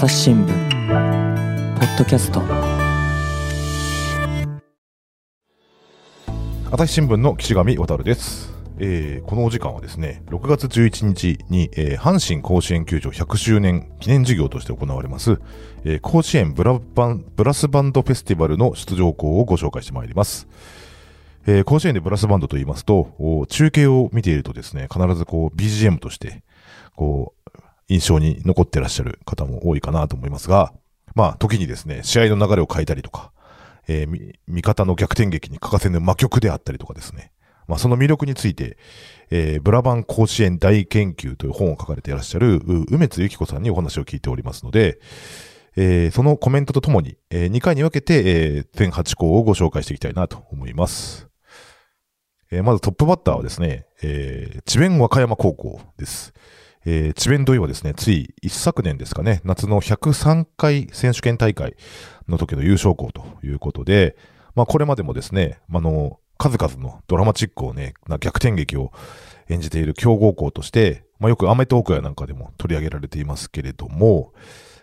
朝日新聞ポッドキャスト。朝日新聞の岸上渉です、えーこのお時間はですね6月11日に、えー阪神甲子園球場100周年記念事業として行われます、えー甲子園ブラバンブラスバンドフェスティバルの出場校をご紹介してまいります。えー甲子園でブラスバンドと言いますと、お中継を見ているとですね、必ずこう BGM として、こう、印象に残ってらっしゃる方も多いかなと思いますが、まあ、時にですね、試合の流れを変えたりとか、えー味方の逆転劇に欠かせぬ魔曲であったりとかですね、まあ、その魅力について、えーブラバン甲子園大研究という本を書かれていらっしゃる、梅津由紀子さんにお話を聞いておりますので、えーそのコメントとともに、え2回に分けて、えー全8校をご紹介していきたいなと思います。えーまずトップバッターはですね、えー智弁和歌山高校です。えー、智弁土井はですね、つい一昨年ですかね、夏の103回選手権大会の時の優勝校ということで、まあこれまでもですね、あの、数々のドラマチックをね、な逆転劇を演じている強豪校として、まあよくアメトークやなんかでも取り上げられていますけれども、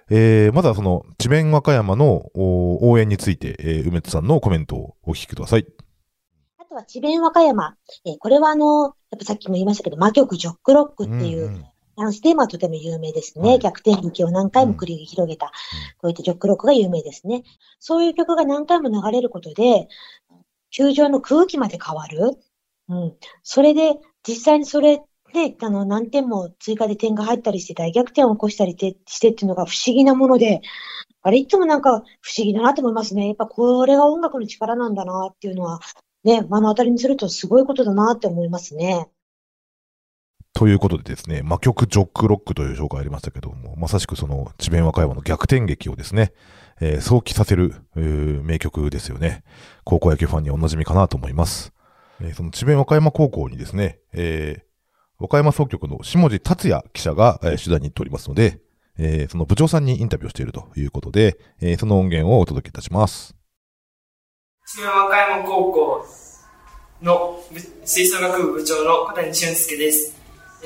えー、まずはその、智弁和歌山のお応援について、えー梅津さんのコメントをお聞きください。あとは智弁和歌山。えーこれはあの、やっぱさっきも言いましたけど、魔曲ジョックロックっていう、んんあの、テーマはとても有名ですね。はい逆転劇を何回も繰り広げた、こういったジョックロックが有名ですね。そういう曲が何回も流れることで、球場の空気まで変わる。うん。それで、実際にそれで、あの、何点も追加で点が入ったりして大逆転を起こしたりてしてっていうのが不思議なもので、あれいつもなんか不思議だなと思いますね。やっぱこれが音楽の力なんだなっていうのは、ね、目の当たりにするとすごいことだなって思いますね。ということでですね、魔曲ジョックロックという紹介ありましたけども、まさしくその智弁和歌山の逆転劇をですね、えー想起させる、えー名曲ですよね。高校野球ファンにお馴染みかなと思います。えーその智弁和歌山高校にですね、えー和歌山総局の下地達也記者が、えー取材に行っておりますので、えーその部長さんにインタビューをしているということで、えーその音源をお届けいたします。智弁和歌山高校の吹奏楽部部長の小谷俊介です、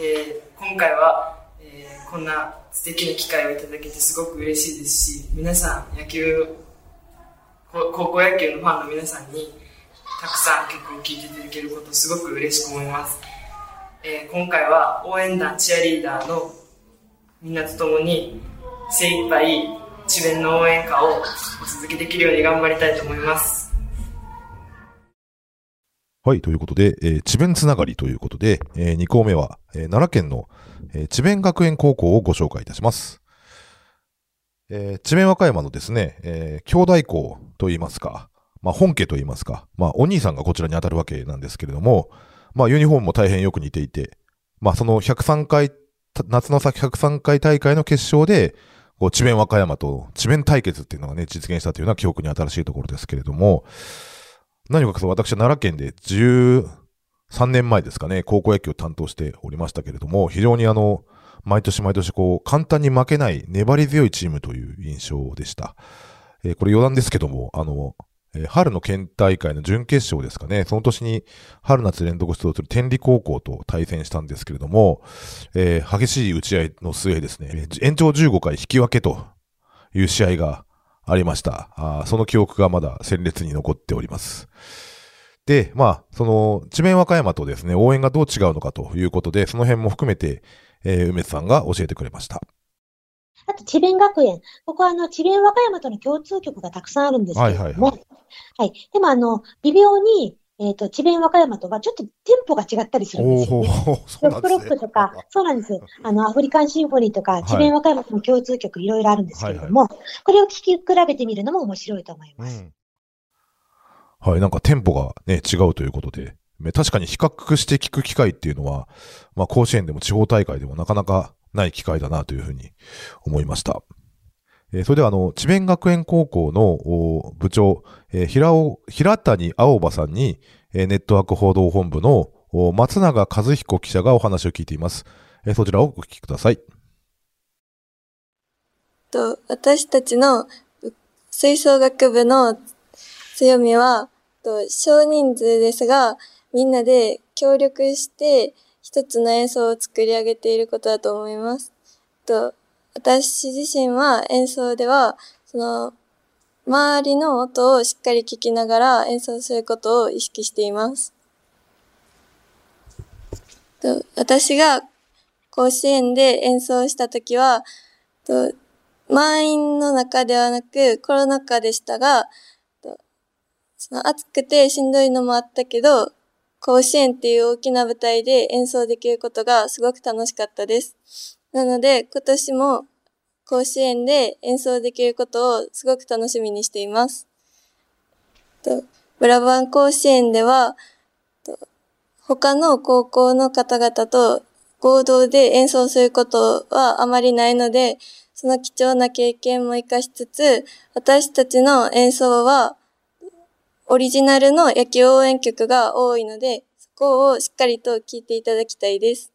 えー今回は、えーこんな素敵な機会をいただけてすごく嬉しいですし皆さん野球高校野球のファンの皆さんにたくさん曲を聴いていただけることすごく嬉しく思います、えー今回は応援団チアリーダーのみんなと共に精一杯智弁の応援歌をお続けできるように頑張りたいと思います。はい、ということで、えー、智弁つながりということで、え2校目は、えー奈良県の、えー智弁学園高校をご紹介いたします。えー智弁和歌山のですね、えー兄弟校といいますか、まあ本家といいますか、まあお兄さんがこちらに当たるわけなんですけれども、まあユニフォームも大変よく似ていて、まあその103回、夏の先103回大会の決勝で、こう智弁和歌山と智弁対決っていうのがね、実現したというのは記憶に新しいところですけれども、何かそう私は奈良県で13年前ですかね、高校野球を担当しておりましたけれども、非常にあの、毎年毎年こう、簡単に負けない粘り強いチームという印象でした。えーこれ余談ですけども、あの、えー春の県大会の準決勝ですかね、その年に春夏連続出場する天理高校と対戦したんですけれども、えー激しい打ち合いの末ですね、延長15回引き分けという試合がありました。あーその記憶がまだ鮮烈に残っております。で、まあ、その、智弁和歌山とですね、応援がどう違うのかということで、その辺も含めて、えー梅津さんが教えてくれました。あと、智弁学園。ここは、あの、智弁和歌山との共通曲がたくさんあるんですけれども、はいはいはいはいでも、あの、微妙に、えっ、と、智弁和歌山とはちょっとテンポが違ったりするんですよおね。ロック。ロックとか、そうなんです。あの、アフリカンシンフォニーとか、い智弁和歌山との共通曲いろいろあるんですけれども、これを聴き比べてみるのも面白いと思います。うんはい、なんかテンポがね、違うということで、ね確かに比較して聞く機会っていうのは、まあ甲子園でも地方大会でもなかなかない機会だなというふうに思いました。えそれではあの、智弁学園高校の部長、え平尾、平谷青葉さんに、えネットワーク報道本部の松永和彦記者がお話を聞いています。えそちらをお聞きください。と私たちの吹奏楽部の強みはと少人数ですがみんなで協力して一つの演奏を作り上げていることだと思います。と私自身は演奏では、その、周りの音をしっかり聞きながら演奏することを意識しています。私が甲子園で演奏したときは、満員の中ではなくコロナ禍でしたが、その暑くてしんどいのもあったけど、甲子園っていう大きな舞台で演奏できることがすごく楽しかったです。なので今年も甲子園で演奏できることをすごく楽しみにしています。とブラバン甲子園では、他の高校の方々と合同で演奏することはあまりないので、その貴重な経験も活かしつつ、私たちの演奏はオリジナルの野球応援曲が多いので、そこをしっかりと聴いていただきたいです。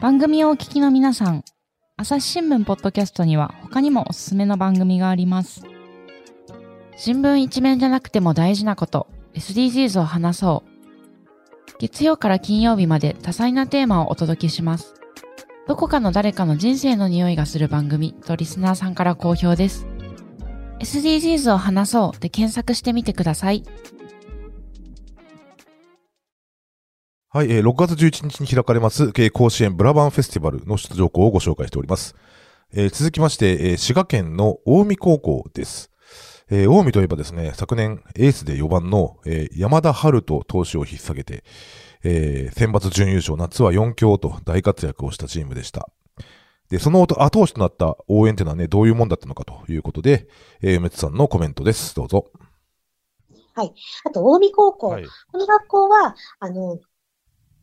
番組をお聞きの皆さん、朝日新聞ポッドキャストには他にもおすすめの番組があります。新聞一面じゃなくても大事なこと、SDGs を話そう。月曜から金曜日まで多彩なテーマをお届けします。どこかの誰かの人生の匂いがする番組とリスナーさんから好評です。SDGs を話そうで検索してみてください。はい、えー、6月11日に開かれます、甲子園ブラバンフェスティバルの出場校をご紹介しております。えー、続きまして、えー、滋賀県の近江高校です。えー、近江といえばですね、昨年エースで4番の、えー、山田春人投手を引っ提げて、えー、選抜準優勝、夏は4強と大活躍をしたチームでした。で、その後押しとなった応援っていうのはね、どういうもんだったのかということで、えー、梅津さんのコメントです。どうぞ。はい。あと、近江高校。はい、この学校は、あの、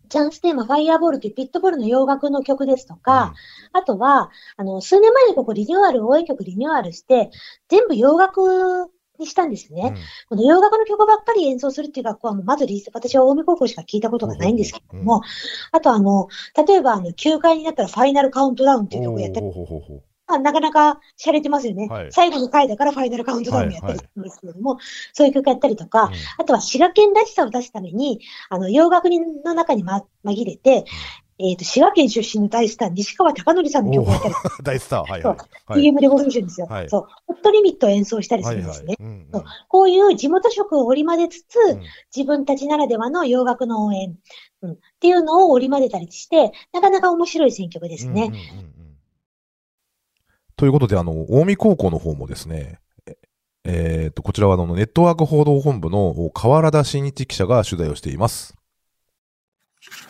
チャンステーマ、ファイヤーボールというピットボールの洋楽の曲ですとか、うん、あとは、あの、数年前にここリニューアル、応援曲リニューアルして、全部洋楽にしたんですね。うん、この洋楽の曲ばっかり演奏するっていう学校は、まず私は近江高校しか聞いたことがないんですけども、あとあの、例えばあの、9回になったらファイナルカウントダウンっていう曲をやったり、まあ、なかなか洒落てますよね、はい、最後の回だからファイナルカウントダウンやったりするんですけれども、はいはい、そういう曲やったりとか、うん、あとは滋賀県らしさを出すために、あの、洋楽の中に、ま、紛れて、えっ、ー、と、滋賀県出身の大スター、西川貴教さんの曲をやったり。大スター、はい、はい。ューションですよ。はい、そう。ホットリミットを演奏したりするんですね。はいはいうんうん、こういう地元色を織り交ぜつつ、うん、自分たちならではの洋楽の応援、うん、っていうのを織り交ぜたりして、なかなか面白い選曲ですね。うんうんうんということで、あの、近江高校の方もですね、えっ、と、こちらはあの、ネットワーク報道本部の河原田新一記者が取材をしています。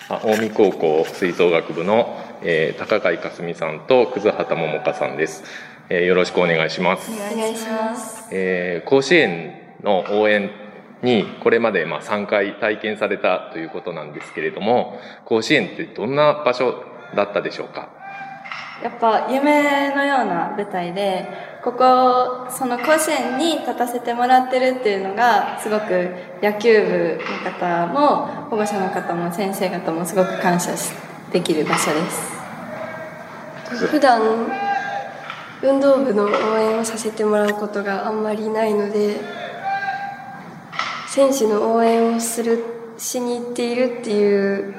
近江高校吹奏楽部の、えー、高海かすみさんと葛畑桃香さんです、えー、よろしくお願いします。お願いします。えー、甲子園の応援にこれまでまあ3回体験されたということなんですけれども、甲子園ってどんな場所だったでしょうか？やっぱ夢のような舞台でここその甲子園に立たせてもらってるっていうのがすごく野球部の方も保護者の方も先生方もすごく感謝できる場所です。普段運動部の応援をさせてもらうことがあんまりないので選手の応援をするしに行っているっていう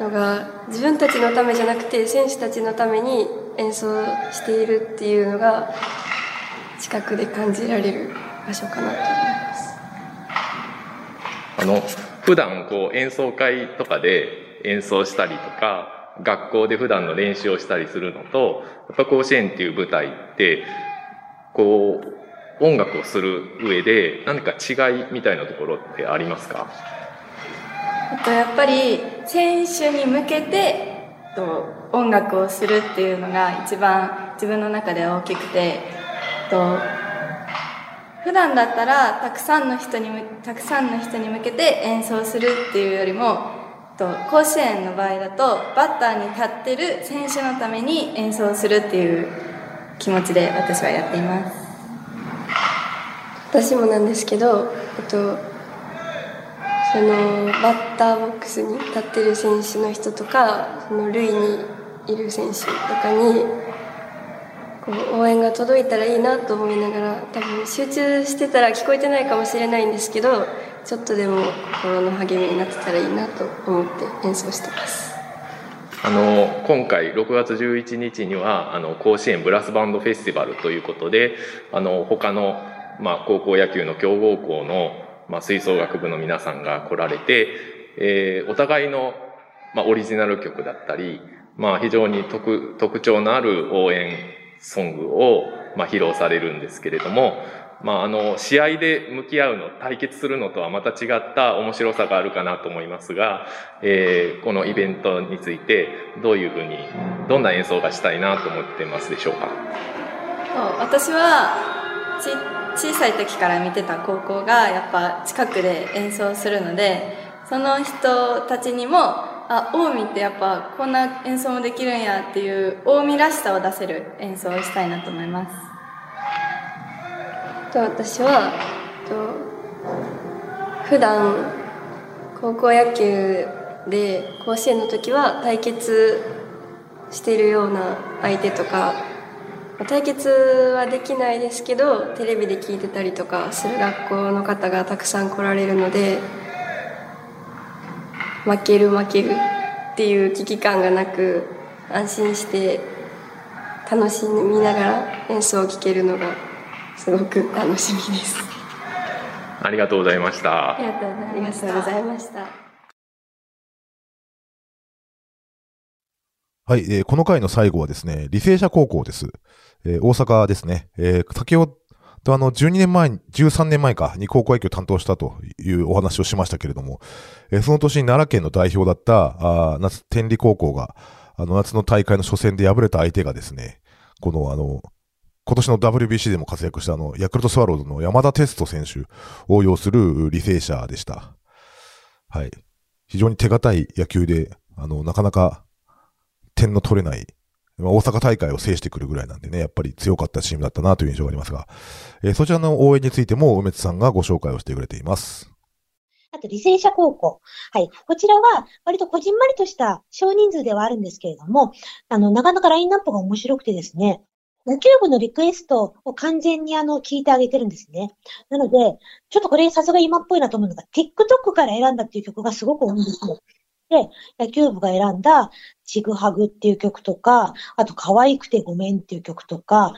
のが自分たちのためじゃなくて選手たちのために演奏しているっていうのが近くで感じられる場所かなと思います。あの普段こう演奏会とかで演奏したりとか学校で普段の練習をしたりするのとやっぱ甲子園っていう舞台ってこう音楽をする上で何か違いみたいなところってありますか？とやっぱり選手に向けてと音楽をするっていうのが一番自分の中では大きくてと普段だったらたくさんの人にたくさんの人に向けて演奏するっていうよりもと甲子園の場合だとバッターに立ってる選手のために演奏するっていう気持ちで私はやっています。私もなんですけど、えっと、そのバッターボックスに立ってる選手の人とかその塁にいる選手とかにこう応援が届いたらいいなと思いながら多分集中してたら聞こえてないかもしれないんですけどちょっとでも心の励みになってたらいいなと思って演奏してます。あの今回6月11日にはあの甲子園ブラスバンドフェスティバルということであの他の、まあ、高校野球の強豪校の、まあ、吹奏楽部の皆さんが来られて、えー、お互いの、まあ、オリジナル曲だったり、まあ、非常に特特徴のある応援ソングを、まあ、披露されるんですけれども、まあ、あの、試合で向き合うの、対決するのとはまた違った面白さがあるかなと思いますが、えー、このイベントについて、どういうふうに、どんな演奏がしたいなと思ってますでしょうか？私は、小さい時から見てた高校が、やっぱ近くで演奏するので、その人たちにも、あ、近江ってやっぱこんな演奏もできるんやっていう近江らしさを出せる演奏をしたいなと思います。と私はと普段高校野球で甲子園の時は対決してるような相手とか対決はできないですけどテレビで聞いてたりとかする学校の方がたくさん来られるので負ける負けるっていう危機感がなく安心して楽しみながら演奏を聴けるのがすごく楽しみです。ありがとうございました。ありがとうございました。はい、えー、この回の最後はですね、履正社高校です。えー、大阪ですね。えー、先ほどあの、12年前、13年前かに高校野球を担当したというお話をしましたけれども、えー、その年に奈良県の代表だった、あ夏、天理高校が、あの、夏の大会の初戦で敗れた相手がですね、このあの、今年の WBC でも活躍したあの、ヤクルトスワローズの山田テスト選手を要する履正社でした。はい。非常に手堅い野球で、あの、なかなか点の取れない、大阪大会を制してくるぐらいなんでね、やっぱり強かったチームだったなという印象がありますが、えー、そちらの応援についても梅津さんがご紹介をしてくれています。あと、履正社高校。はい。こちらは、割とこじんまりとした少人数ではあるんですけれども、あの、なかなかラインナップが面白くてですね、野球部のリクエストを完全にあの、聞いてあげてるんですね。なので、ちょっとこれさすが今っぽいなと思うのが、TikTok から選んだっていう曲がすごく多いんですよ。で、野球部が選んだ、ちぐはぐっていう曲とか、あと、可愛くてごめんっていう曲とか、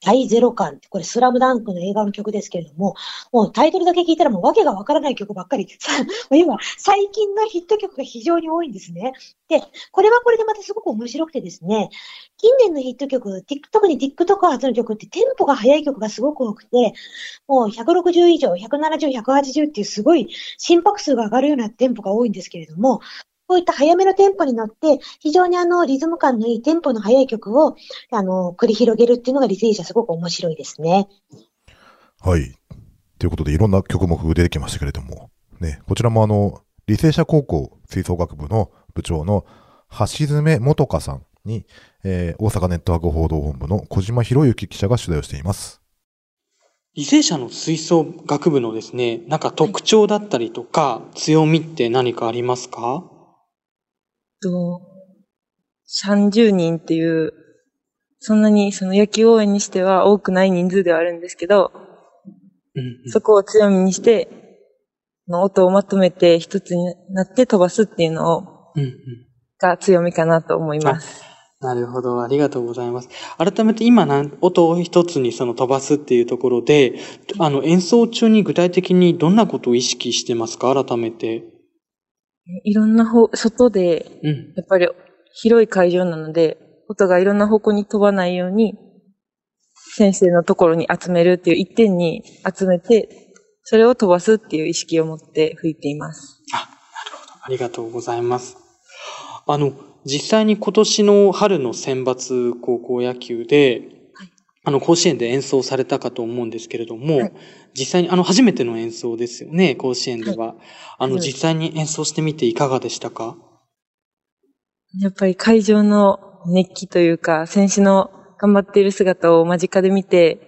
大ゼロ感って、これスラムダンクの映画の曲ですけれども、もうタイトルだけ聞いたらもうわけがわからない曲ばっかり、今、最近のヒット曲が非常に多いんですね。で、これはこれでまたすごく面白くてですね、近年のヒット曲、特に TikTok 発の曲ってテンポが速い曲がすごく多くて、もう160以上、170、180っていうすごい心拍数が上がるようなテンポが多いんですけれども、ういった早めのテンポに乗って、非常にあの、リズム感のいいテンポの速い曲を、あの、繰り広げるっていうのが履正社すごく面白いですね。はい。ということで、いろんな曲目出てきましたけれども、ね、こちらもあの、履正社高校吹奏楽部の部長の橋爪元香さんに、えー、大阪ネットワーク報道本部の小島博之記者が取材をしています。履正社の吹奏楽部のですね、なんか特徴だったりとか、強みって何かありますか？と、30人っていう、そんなにその野球応援にしては多くない人数ではあるんですけど、そこを強みにして、の音をまとめて一つになって飛ばすっていうのを、うんうん、が強みかなと思います。なるほど。ありがとうございます。改めて今音を一つにその飛ばすっていうところで、あの演奏中に具体的にどんなことを意識してますか？改めて。いろんな方、外で、やっぱり広い会場なので、音がいろんな方向に飛ばないように、先生のところに集めるっていう一点に集めて、それを飛ばすっていう意識を持って吹いています。あ、なるほど。ありがとうございます。あの、実際に今年の春の選抜高校野球で、はい、あの、甲子園で演奏されたかと思うんですけれども、はい、実際に、あの、初めての演奏ですよね、甲子園では。はい、あの、実際に演奏してみていかがでしたか？やっぱり会場の熱気というか、選手の頑張っている姿を間近で見て、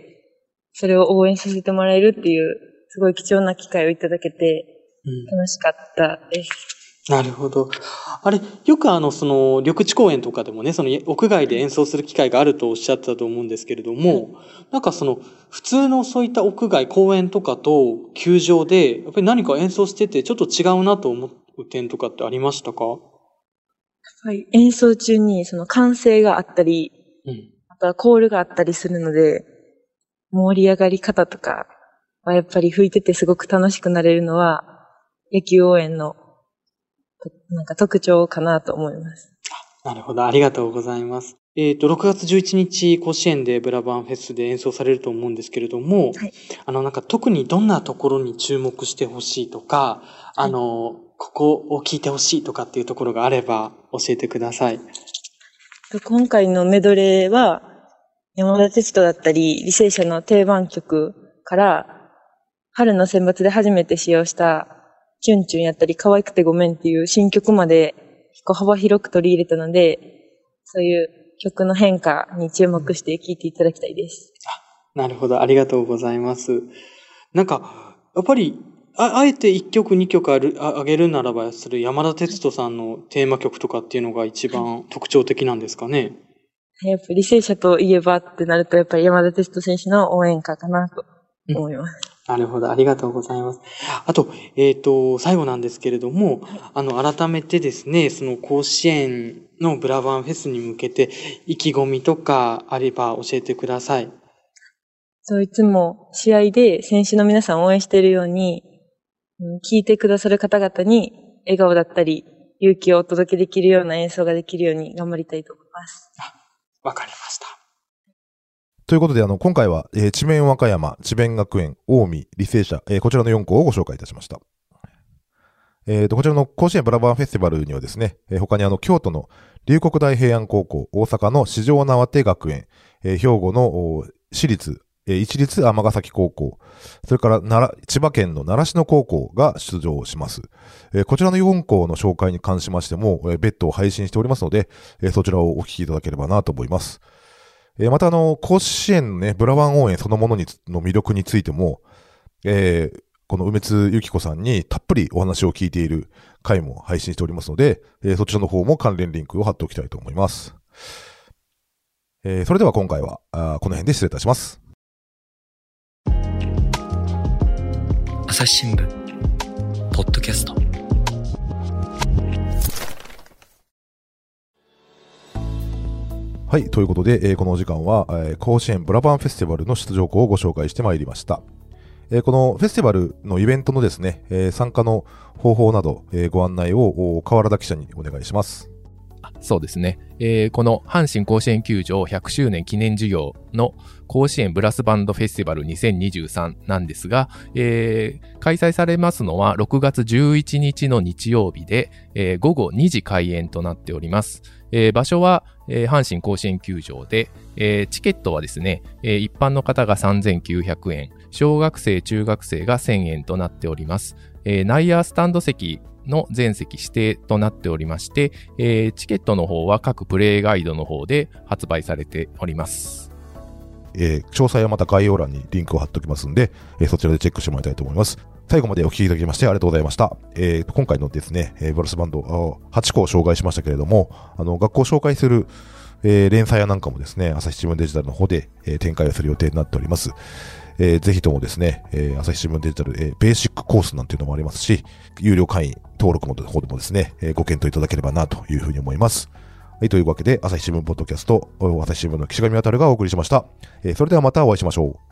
それを応援させてもらえるっていう、すごい貴重な機会をいただけて、楽しかったです。なるほど。あれ、よくあの、その、緑地公園とかでもね、その、屋外で演奏する機会があるとおっしゃってたと思うんですけれども、なんかその、普通のそういった屋外、公園とかと球場で、やっぱり何か演奏してて、ちょっと違うなと思う点とかってありましたか？やっぱり演奏中に、その、歓声があったり、うん、あとはコールがあったりするので、盛り上がり方とかはやっぱり吹いててすごく楽しくなれるのは、野球応援のなんか特徴かなと思います。なるほど。ありがとうございます。えっ、ー、と、6月11日、甲子園でブラバンフェスで演奏されると思うんですけれども、はい、あの、なんか特にどんなところに注目してほしいとか、あの、はい、ここを聞いてほしいとかっていうところがあれば教えてください。今回のメドレーは、山田哲人だったり、履正社の定番曲から、春の選抜で初めて使用したチュンチュンやったり、可愛くてごめんっていう新曲まで結構幅広く取り入れたので、そういう曲の変化に注目して聴いていただきたいです。なるほど。ありがとうございます。なんか、やっぱり、ああえて1曲2曲あるあげるならばする山田哲人さんのテーマ曲とかっていうのが一番特徴的なんですかね？やっぱり履正社といえばってなると、やっぱり山田哲人選手の応援歌かなと思います。なるほど。ありがとうございます。あと、えっ、ー、と、最後なんですけれども、あの、改めてですね、その甲子園のブラバンフェスに向けて意気込みとかあれば教えてください。そう、いつも試合で選手の皆さんを応援しているように、聞いてくださる方々に笑顔だったり、勇気をお届けできるような演奏ができるように頑張りたいと思います。わかりました。ということで、あの、今回は、えー、智弁和歌山、智弁学園、近江、履正社、えー、こちらの4校をご紹介いたしました。えーと、こちらの甲子園ブラバンフェスティバルにはですね、えー、他にあの、京都の龍谷大平安高校、大阪の四条縄手学園、えー、兵庫の私立、えー、一律尼崎高校、それから奈良、千葉県の習志野高校が出場します。えー、こちらの4校の紹介に関しましても、えー、別途配信しておりますので、えー、そちらをお聞きいただければなと思います。えー、またあの、甲子園のね、ブラワン応援そのものにの魅力についても、えー、この梅津ゆき子さんにたっぷりお話を聞いている回も配信しておりますので、えー、そちらの方も関連リンクを貼っておきたいと思います。えー、それでは今回はあこの辺で失礼いたします。朝日新聞ポッドキャストはい。ということで、このお時間は、甲子園ブラバンフェスティバルの出場校をご紹介してまいりました。このフェスティバルのイベントのですね、参加の方法など、ご案内を河原田記者にお願いします。そうですね。えー、この阪神甲子園球場100周年記念事業の甲子園ブラスバンドフェスティバル2023なんですが、えー、開催されますのは6月11日の日曜日で、えー、午後2時開演となっております。場所は、えー、阪神甲子園球場で、えー、チケットはですね、えー、一般の方が3900円、小学生、中学生が1000円となっております。えー、ナイヤースタンド席の全席指定となっておりまして、えー、チケットの方は各プレイガイドの方で発売されております。えー、詳細はまた概要欄にリンクを貼っておきますんで、えー、そちらでチェックしてもらいたいと思います。最後までお聞きいただきましてありがとうございました。えー、今回のですね、えー、ブラスバンド8個を紹介しましたけれども、あの、学校を紹介する、えー、連載やなんかもですね、朝日新聞デジタルの方で、えー、展開をする予定になっております。えー、ぜひともですね、えー、朝日新聞デジタル、えー、ベーシックコースなんていうのもありますし、有料会員登録の方でもですね、えー、ご検討いただければなというふうに思います。はい、というわけで、朝日新聞ポッドキャスト、朝日新聞の岸上渉がお送りしました。えー、それではまたお会いしましょう。